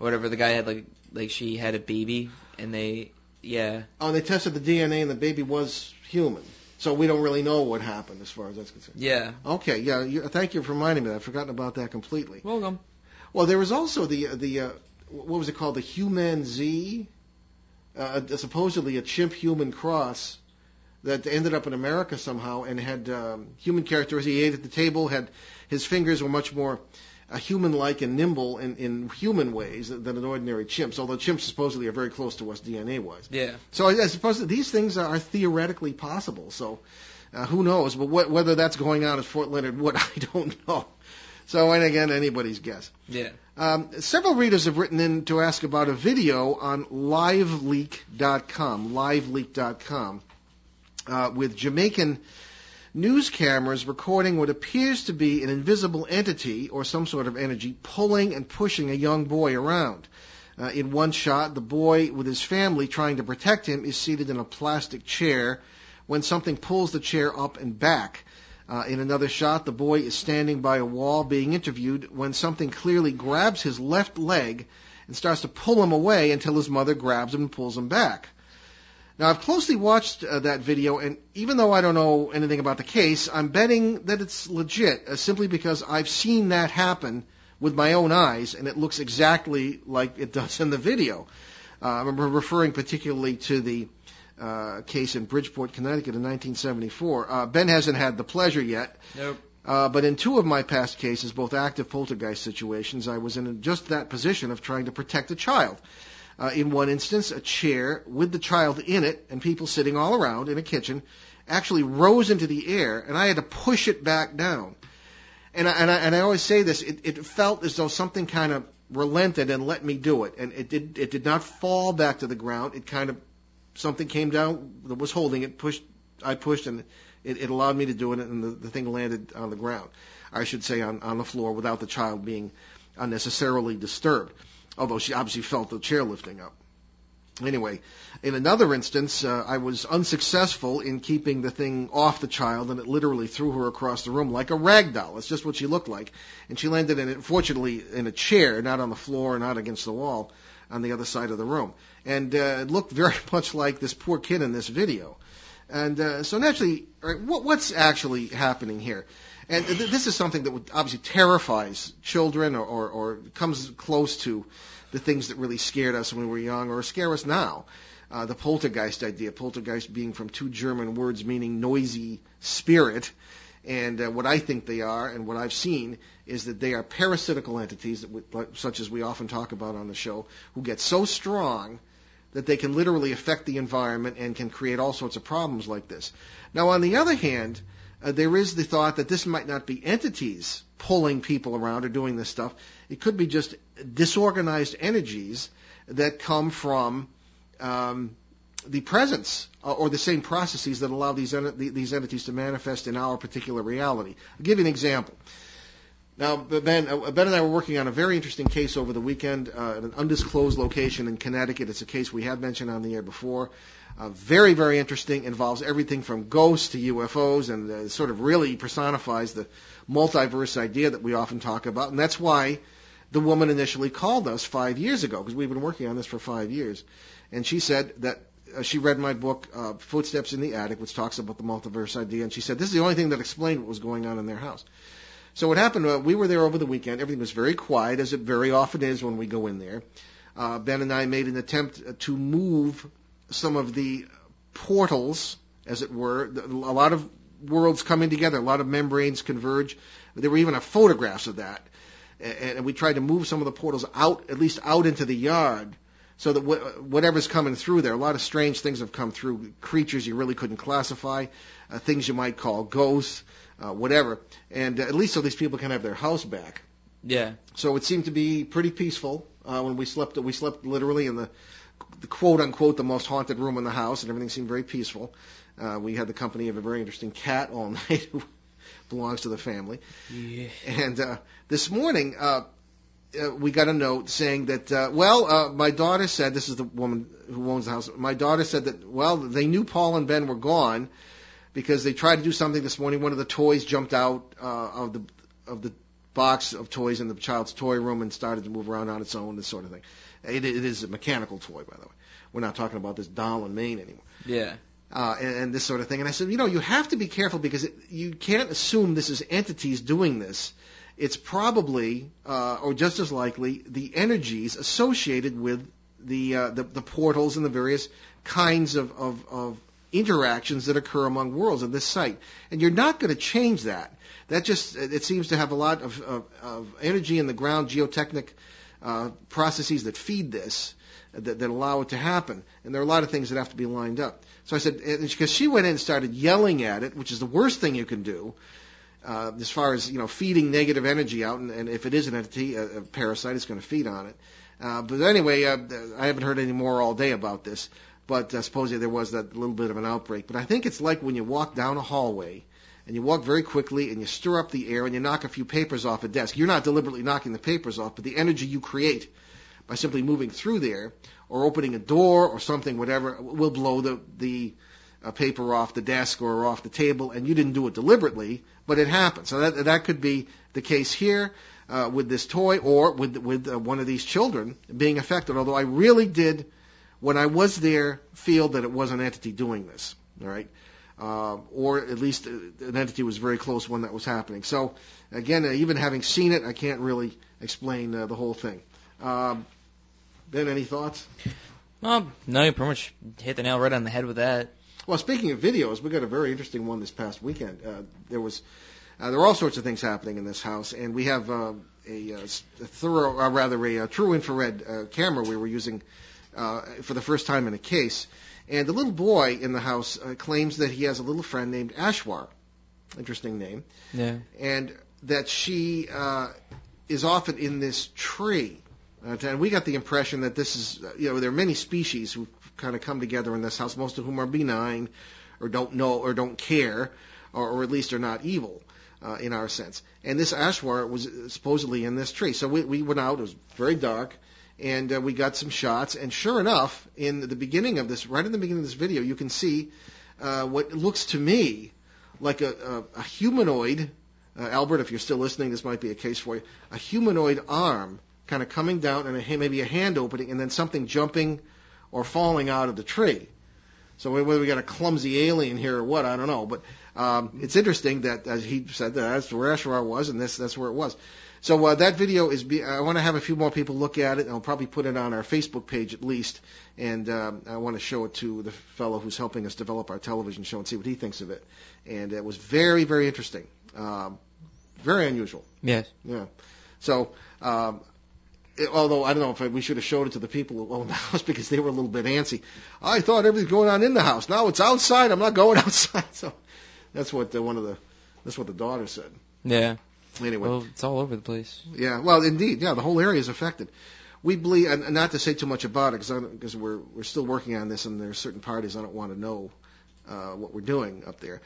or whatever. The guy had like like she had a baby, and they yeah oh, and they tested the DNA, and the baby was human. So we don't really know what happened as far as that's concerned. yeah. Okay, yeah. You, thank you for reminding me. I've forgotten about that completely. Welcome. Well, there was also the the uh, what was it called? The Humanzee, uh, supposedly a chimp human cross that ended up in America somehow and had um, human characteristics. He ate at the table. Had his fingers were much more human-like and nimble in, in human ways than an ordinary chimps. Although chimps supposedly are very close to us DNA-wise. Yeah. So I, I suppose these things are theoretically possible. So uh, who knows? But what, whether that's going on at Fort Leonard Wood, I don't know. So and again, anybody's guess. Yeah. Um, several readers have written in to ask about a video on liveleak.com, liveleak.com, uh, with Jamaican news cameras recording what appears to be an invisible entity or some sort of energy pulling and pushing a young boy around. Uh, in one shot, the boy with his family trying to protect him is seated in a plastic chair when something pulls the chair up and back. Uh, in another shot, the boy is standing by a wall being interviewed when something clearly grabs his left leg and starts to pull him away until his mother grabs him and pulls him back. Now, I've closely watched uh, that video, and even though I don't know anything about the case, I'm betting that it's legit, uh, simply because I've seen that happen with my own eyes, and it looks exactly like it does in the video. Uh, I'm referring particularly to the uh, case in Bridgeport, Connecticut in 1974. Uh, ben hasn't had the pleasure yet, Nope. uh, but in two of my past cases, both active poltergeist situations, I was in just that position of trying to protect a child. Uh, in one instance, a chair with the child in it and people sitting all around in a kitchen actually rose into the air, and I had to push it back down. And I, and I, and I always say this: it, it felt as though something kind of relented and let me do it, and it did. It did not fall back to the ground. It kind of something came down that was holding it. Pushed. I pushed, and it, it allowed me to do it, and the, the thing landed on the ground. I should say on on the floor without the child being unnecessarily disturbed. Although she obviously felt the chair lifting up. Anyway, in another instance, uh, I was unsuccessful in keeping the thing off the child, and it literally threw her across the room like a rag doll. That's just what she looked like. And she landed in fortunately, in a chair, not on the floor, not against the wall, on the other side of the room. And uh, it looked very much like this poor kid in this video. And uh, so naturally, all right, what, what's actually happening here? And th- this is something that would obviously terrifies children or, or, or comes close to the things that really scared us when we were young or scare us now. Uh, the poltergeist idea, poltergeist being from two German words meaning noisy spirit. And uh, what I think they are, and what I've seen, is that they are parasitical entities, that we, such as we often talk about on the show, who get so strong that they can literally affect the environment and can create all sorts of problems like this. Now, on the other hand, uh, there is the thought that this might not be entities pulling people around or doing this stuff. It could be just disorganized energies that come from um, the presence uh, or the same processes that allow these enti- these entities to manifest in our particular reality. I'll give you an example. Now, Ben, uh, Ben and I were working on a very interesting case over the weekend uh, at an undisclosed location in Connecticut. It's a case we have mentioned on the air before. Uh, very, very interesting. Involves everything from ghosts to UFOs, and uh, sort of really personifies the multiverse idea that we often talk about. And that's why the woman initially called us five years ago, because we've been working on this for five years. And she said that uh, she read my book, uh, Footsteps in the Attic, which talks about the multiverse idea, and she said this is the only thing that explained what was going on in their house. So what happened? Uh, we were there over the weekend. Everything was very quiet, as it very often is when we go in there. Uh, ben and I made an attempt uh, to move some of the portals, as it were. A lot of worlds coming together, a lot of membranes converge. There were even photographs of that, and we tried to move some of the portals out, at least out into the yard, so that whatever's coming through there, a lot of strange things have come through. Creatures you really couldn't classify, uh, things you might call ghosts, uh, whatever, and uh, at least so these people can have their house back. Yeah. So it seemed to be pretty peaceful uh, when we slept. We slept literally in the, the quote unquote the most haunted room in the house, and everything seemed very peaceful. Uh, we had the company of a very interesting cat all night who belongs to the family. Yeah. And uh, this morning, uh, uh, we got a note saying that, uh, well, uh, my daughter said, this is the woman who owns the house, my daughter said that, well, they knew Paul and Ben were gone because they tried to do something this morning. One of the toys jumped out uh, of the of the box of toys in the child's toy room and started to move around on its own, this sort of thing. It, it is a mechanical toy, by the way. We're not talking about this doll in Maine anymore Yeah. uh, and, and this sort of thing. And I said, you know, you have to be careful because it, you can't assume this is entities doing this. It's probably, uh, or just as likely, the energies associated with the uh, the, the portals and the various kinds of, of, of interactions that occur among worlds in this site. And you're not going to change that. That just it seems to have a lot of, of, of energy in the ground, geotechnic uh, processes that feed this, that, that allow it to happen. And there are a lot of things that have to be lined up. So I said, because she went in and started yelling at it, which is the worst thing you can do, uh, as far as you know, feeding negative energy out. And, and if it is an entity, a, a parasite, it's going to feed on it. Uh, but anyway, uh, I haven't heard any more all day about this. But uh, supposedly there was that little bit of an outbreak. But I think it's like when you walk down a hallway and you walk very quickly and you stir up the air and you knock a few papers off a desk. You're not deliberately knocking the papers off, but the energy you create by simply moving through there or opening a door or something, whatever, will blow the the uh, paper off the desk or off the table, and you didn't do it deliberately, but it happened. So that that could be the case here uh, with this toy or with with uh, one of these children being affected. Although I really did, when I was there, feel that it was an entity doing this. All right. Uh, or at least an entity was very close when that was happening. So, again, uh, even having seen it, I can't really explain uh, the whole thing. Um, ben, any thoughts? Well, no, you pretty much hit the nail right on the head with that. Well, speaking of videos, we got a very interesting one this past weekend. Uh, there was uh, there were all sorts of things happening in this house, and we have uh, a, uh, a thorough, uh, rather a, uh true infrared uh, camera we were using uh, for the first time in a case. And the little boy in the house uh, claims that he has a little friend named Ashwar, interesting name, Yeah. and that she uh, is often in this tree. Uh, and we got the impression that this is, uh, you know, there are many species who kind of come together in this house, most of whom are benign, or don't know, or don't care, or, or at least are not evil. Uh, in our sense, and this ashwar was supposedly in this tree. So we, we went out. It was very dark, and uh, we got some shots. And sure enough, in the beginning of this, right in the beginning of this video, you can see uh, what looks to me like a, a, a humanoid. Uh, Albert, if you're still listening, this might be a case for you. A humanoid arm kind of coming down, and a, maybe a hand opening, and then something jumping or falling out of the tree. So whether we got a clumsy alien here or what, I don't know. But um, it's interesting that, as he said, that that's where Ashrar was, and this that's where it was. So uh, that video is. Be, I want to have a few more people look at it. and I'll probably put it on our Facebook page at least, and um, I want to show it to the fellow who's helping us develop our television show and see what he thinks of it. And it was very, very interesting. Um, very unusual. Yes. Yeah. So, um, it, although I don't know if we should have showed it to the people who own the house because they were a little bit antsy. I thought everything's going on in the house. Now it's outside. I'm not going outside. So that's what uh, one of the that's what the daughter said. Yeah. Anyway, Well, it's all over the place. yeah. Well, indeed, yeah. The whole area is affected. We believe, and not to say too much about it, because we're we're still working on this, and there are certain parties I don't want to know uh, what we're doing up there.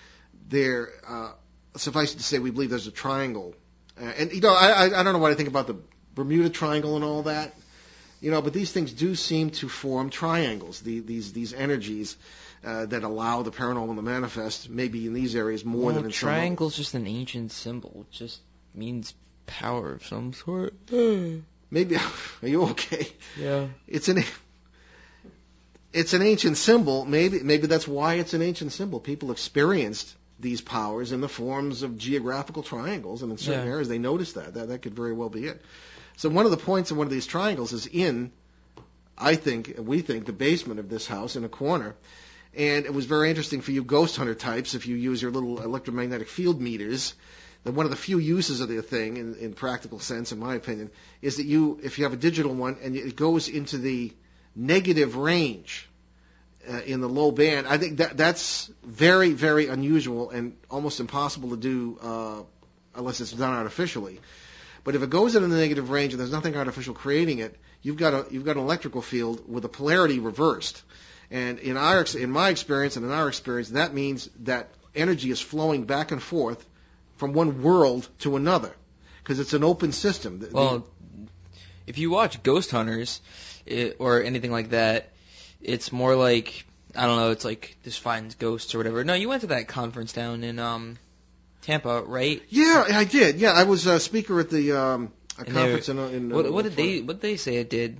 There, uh, suffice it to say, we believe there's a triangle, uh, and you know, I, I I don't know what I think about the Bermuda Triangle and all that, you know, but these things do seem to form triangles. The, these these energies uh, that allow the paranormal to manifest, maybe in these areas more well, than in some others. triangle's just an ancient symbol. Just means power of some sort. Maybe are you okay? yeah. It's an it's an ancient symbol. Maybe maybe that's why it's an ancient symbol. People experienced these powers in the forms of geographical triangles, and in certain Yeah. areas they noticed that. That that could very well be it. So one of the points of one of these triangles is in, I think, we think, the basement of this house in a corner. And it was very interesting for you ghost hunter types if you use your little electromagnetic field meters. That one of the few uses of the thing, in, in practical sense, in my opinion, is that you, if you have a digital one and it goes into the negative range uh, in the low band, I think that that's very, very unusual and almost impossible to do uh, unless it's done artificially. But if it goes into the negative range and there's nothing artificial creating it, you've got a you've got an electrical field with a polarity reversed. And in our in my experience and in our experience, that means that energy is flowing back and forth from one world to another because it's an open system. Well, if you watch Ghost Hunters it, or anything like that, it's more like I don't know. It's like this finds ghosts or whatever. No, you went to that conference down in um Tampa, right? Yeah, I did. Yeah, I was a speaker at the um, a And conference in. in What, what did they what did they say it did?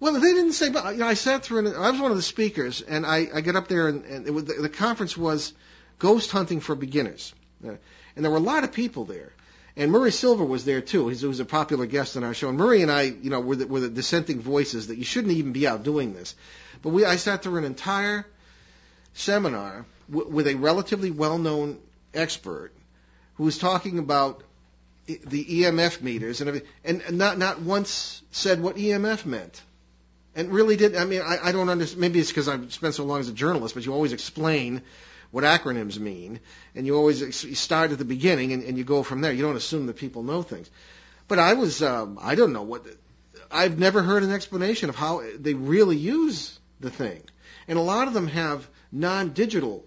Well, they didn't say, but you know, I sat through, and I was one of the speakers, and I, I get up there, and, and it was, the, the conference was ghost hunting for beginners, uh, and there were a lot of people there, and Murray Silver was there too. He was a popular guest on our show, and Murray and I, you know, were the, were the dissenting voices that you shouldn't even be out doing this, but we, I sat through an entire seminar w- with a relatively well-known expert who was talking about the EMF meters and everything, and not not once said what EMF meant. And really did. I mean, I, I don't understand. Maybe it's because I've spent so long as a journalist, but you always explain what acronyms mean, and you always you start at the beginning and, and you go from there. You don't assume that people know things. But I was, um, I don't know what. I've never heard an explanation of how they really use the thing, and a lot of them have non-digital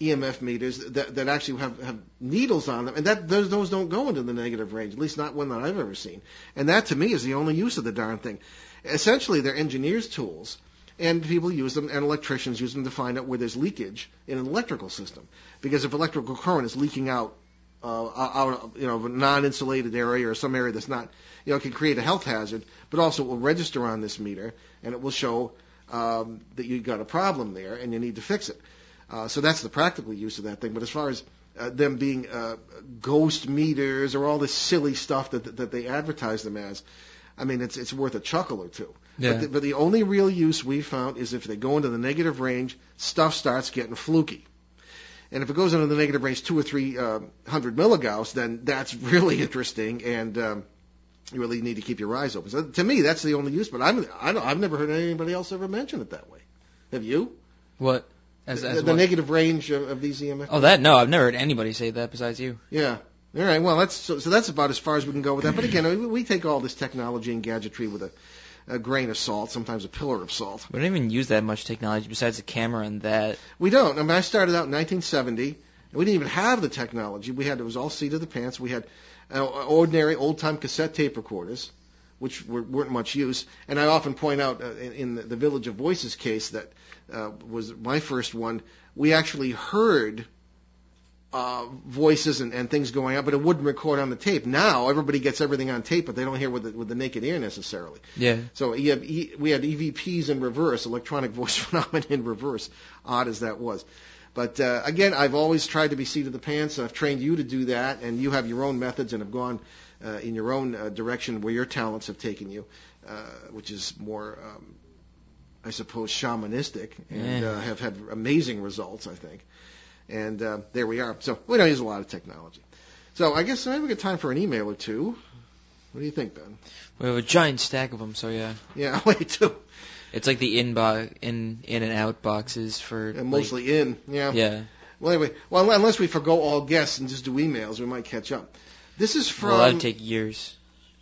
EMF meters that, that actually have, have needles on them, and that those those don't go into the negative range, at least not one that I've ever seen. And that to me is the only use of the darn thing. Essentially, they're engineers' tools, and people use them, and electricians use them to find out where there's leakage in an electrical system. Because if electrical current is leaking out uh, out of, you know of a non-insulated area or some area that's not you know it can create a health hazard, but also it will register on this meter and it will show um, that you've got a problem there and you need to fix it. Uh, so that's the practical use of that thing. But as far as uh, them being uh, ghost meters or all this silly stuff that that they advertise them as, I mean, it's it's worth a chuckle or two. Yeah. But, the, but the only real use we found is if they go into the negative range, stuff starts getting fluky. And if it goes into the negative range two or three uh, hundred milligauss, then that's really interesting, and um, you really need to keep your eyes open. So to me, that's the only use. But I'm I don't, I've never heard anybody else ever mention it that way. Have you? What? As, the, as the what? negative range of, of these EMF. Oh, that no, I've never heard anybody say that besides you. Yeah. All right. Well, that's so, so that's about as far as we can go with that. But again, we, we take all this technology and gadgetry with a, a grain of salt, sometimes a pillar of salt. We don't even use that much technology besides the camera and that. We don't. I mean, I started out in 1970, and we didn't even have the technology. We had it was all seat of the pants. We had uh, ordinary old-time cassette tape recorders, which were, weren't much use. And I often point out uh, in, in the, the Village of Voices case that uh, was my first one. We actually heard uh, voices and, and things going on, but it wouldn't record on the tape. Now everybody gets everything on tape, but they don't hear with the, with the naked ear necessarily. Yeah. So you have, e- we had EVPs in reverse, electronic voice phenomenon in reverse, odd as that was. But uh, again, I've always tried to be seat of the pants. And I've trained you to do that, and you have your own methods and have gone uh, in your own uh, direction where your talents have taken you, uh, which is more, um, I suppose, shamanistic, and Yeah. uh, have had amazing results, I think. And uh, there we are. So we don't use a lot of technology. So I guess maybe we got time for an email or two. What do you think, Ben? We have a giant stack of them, so yeah. Yeah, wait too. It's like the in bo- in in and out boxes for And like- mostly in. Yeah. yeah. Well, anyway, well, unless we forgo all guests and just do emails, we might catch up. This is from. well, that'd take years.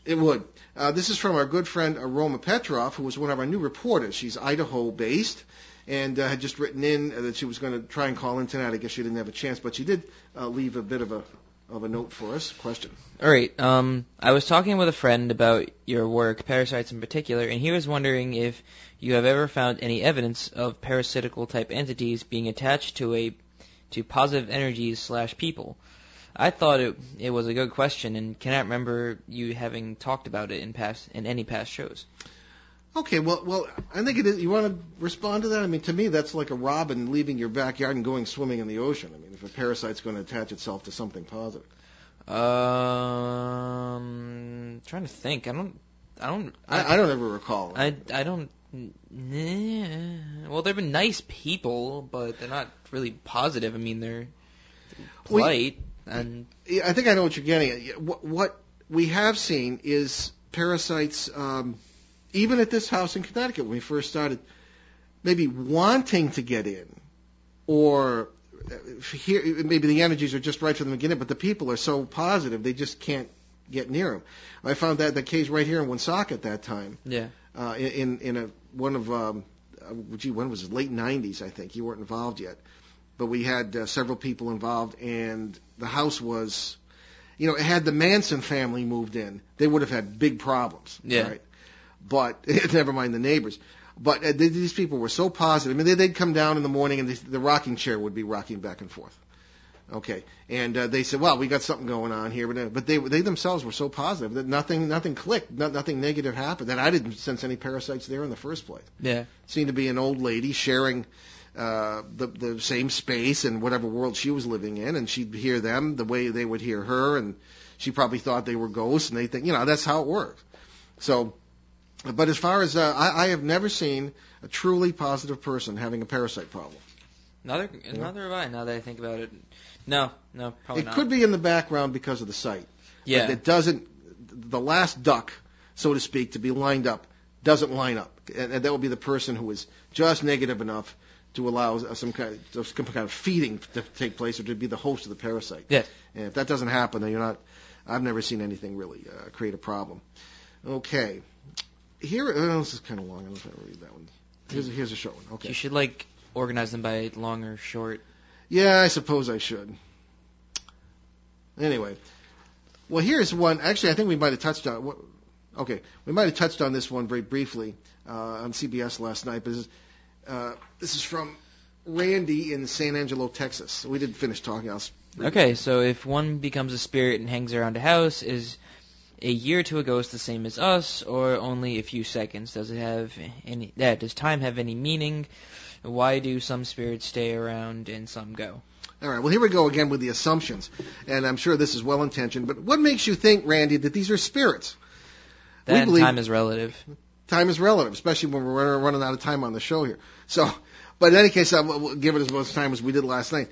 It would. Uh, this is from our good friend Aroma Petrov, who was one of our new reporters. She's Idaho based and uh, had just written in uh, that she was going to try and call in tonight. I guess she didn't have a chance, but she did uh, leave a bit of a of a note for us. Question. All right. Um, I was talking with a friend about your work, parasites in particular, and he was wondering if you have ever found any evidence of parasitical type entities being attached to a to positive energies slash people. I thought it it was a good question, and cannot remember you having talked about it in past in any past shows. Okay, well, well, I think it is. You want to respond to that? I mean, to me, that's like a robin leaving your backyard and going swimming in the ocean. I mean, if a parasite's going to attach itself to something positive. Um, trying to think. I don't. I don't. I, I don't ever recall. I, I don't. Nah. Well, they've been nice people, but they're not really positive. I mean, they're polite and I think I know what you're getting at. What, what we have seen is parasites, um, even at this house in Connecticut when we first started, maybe wanting to get in, or uh, here maybe the energies are just right from the beginning, but the people are so positive they just can't get near them. I found that the case right here in Woonsocket at that time, yeah. uh, in in a one of um, uh, gee, when was it? Late '90s, I think. You weren't involved yet, but we had uh, several people involved, and the house was you know, had the Manson family moved in, they would have had big problems. Yeah. Right? But never mind the neighbors. But uh, th- these people were so positive. I mean, they, they'd come down in the morning and the, the rocking chair would be rocking back and forth. Okay, and uh, they said, "Well, we got something going on here," but uh, but they they themselves were so positive that nothing nothing clicked, no, nothing negative happened. That I didn't sense any parasites there in the first place. Yeah. Seemed to be an old lady sharing uh, the the same space and whatever world she was living in, and she'd hear them the way they would hear her, and she probably thought they were ghosts, and they think you know that's how it works. So, but as far as uh, I, I have never seen a truly positive person having a parasite problem. Another, another have I. Now that I think about it, no, no, probably it not. could be in the background because of the site. Yeah. But it doesn't. The last duck, so to speak, to be lined up doesn't line up, and, and that would be the person who is just negative enough to allow uh, some kind of, some kind of feeding to take place, or to be the host of the parasite. Yeah. And if that doesn't happen, then you're not. I've never seen anything really uh, create a problem. Okay. Here, uh, this is kind of long. I don't know if I read that one. Here's a, here's a short one. Okay. You should like organize them by long or short. Yeah, I suppose I should. Anyway, well, here's one. Actually, I think we might have touched on. what- Okay, we might have touched on this one very briefly uh, on CBS last night. But this is, uh, this is from Randy in San Angelo, Texas. We didn't finish talking. I'll Okay, so if one becomes a spirit and hangs around a house, is a year to a ghost the same as us, or only a few seconds? Does it have any? Yeah, does time have any meaning? Why do some spirits stay around and some go? All right. Well, here we go again with the assumptions, and I'm sure this is well intentioned. But what makes you think, Randy, that these are spirits? We That time is relative. time is relative, especially when we're running- out of time on the show here. So, but in any case, I'll give it as much time as we did last night.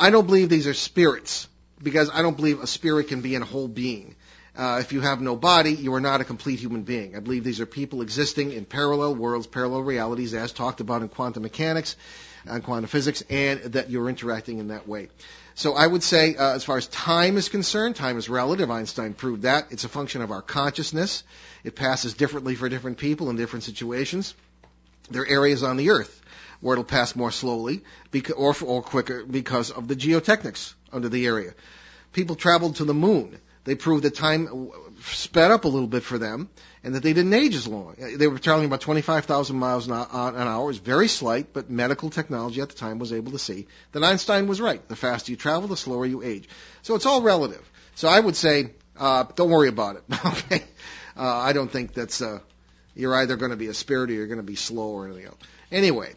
I don't believe these are spirits because I don't believe a spirit can be in a whole being. Uh, if you have no body, you are not a complete human being. I believe these are people existing in parallel worlds, parallel realities, as talked about in quantum mechanics and quantum physics, and that you're interacting in that way. So I would say, uh, as far as time is concerned, time is relative. Einstein proved that. It's a function of our consciousness. It passes differently for different people in different situations. There are areas on the Earth where it'll pass more slowly or, or quicker because of the geotechnics under the area. People traveled to the moon. They proved that time sped up a little bit for them and that they didn't age as long. They were traveling about 25,000 miles an an hour. It was very slight, but medical technology at the time was able to see that Einstein was right. The faster you travel, the slower you age. So it's all relative. So I would say, uh, don't worry about it. okay. Uh, I don't think that's, uh, you're either going to be a spirit or you're going to be slow or anything else. Anyway,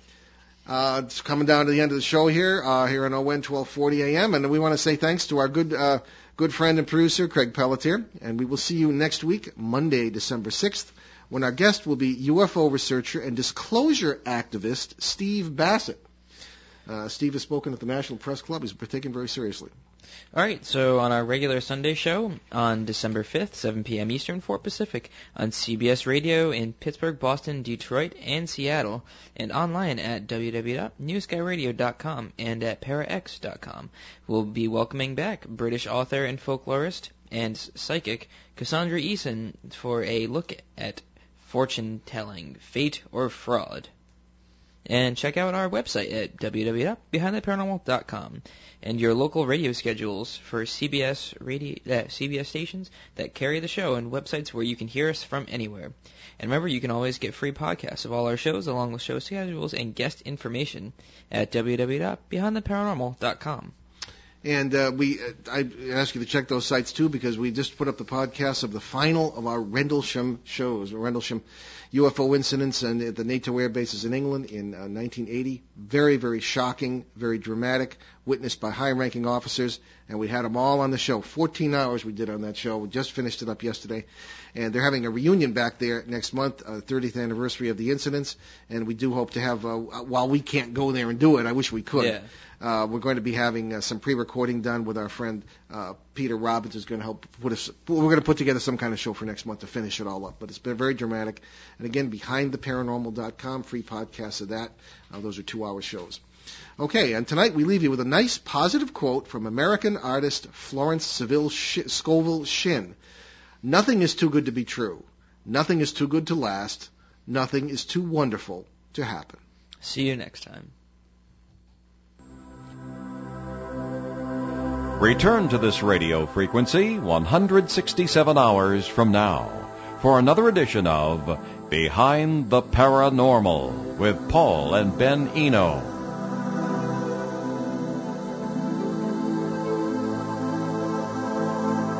uh, it's coming down to the end of the show here, uh, here on ON 1240 AM, and we want to say thanks to our good, uh, good friend and producer, Craig Pelletier, and we will see you next week, Monday, December 6th, when our guest will be UFO researcher and disclosure activist Steve Bassett. Uh, Steve has spoken at the National Press Club. He's been taken very seriously. All right, so on our regular Sunday show on December 5th, 7 p.m. Eastern, 4 Pacific, on CBS Radio in Pittsburgh, Boston, Detroit, and Seattle, and online at www.newskyradio.com and at parax.com. We'll be welcoming back British author and folklorist and psychic Cassandra Eason for a look at fortune telling, fate or fraud. And check out our website at www.behindtheparanormal.com and your local radio schedules for CBS radio, uh, CBS stations that carry the show and websites where you can hear us from anywhere. And remember, you can always get free podcasts of all our shows along with show schedules and guest information at www.behindtheparanormal.com. And uh, we, uh, I ask you to check those sites too because we just put up the podcast of the final of our Rendlesham shows, Rendlesham UFO incidents and the NATO air bases in England in uh, 1980. Very, very shocking, very dramatic, witnessed by high-ranking officers, and we had them all on the show. 14 hours we did on that show. We just finished it up yesterday, and they're having a reunion back there next month, uh, 30th anniversary of the incidents, and we do hope to have. Uh, while we can't go there and do it, I wish we could. Yeah. Uh, we're going to be having uh, some pre-recording done with our friend uh, Peter Robbins, who's going to help put us. We're going to put together some kind of show for next month to finish it all up. But it's been very dramatic. And again, behindtheparanormal.com, free podcasts of that. Uh, those are two-hour shows. Okay, and tonight we leave you with a nice positive quote from American artist Florence Seville Sh- Scovel Shinn. Nothing is too good to be true. Nothing is too good to last. Nothing is too wonderful to happen. See you next time. Return to this radio frequency 167 hours from now for another edition of Behind the Paranormal with Paul and Ben Eno.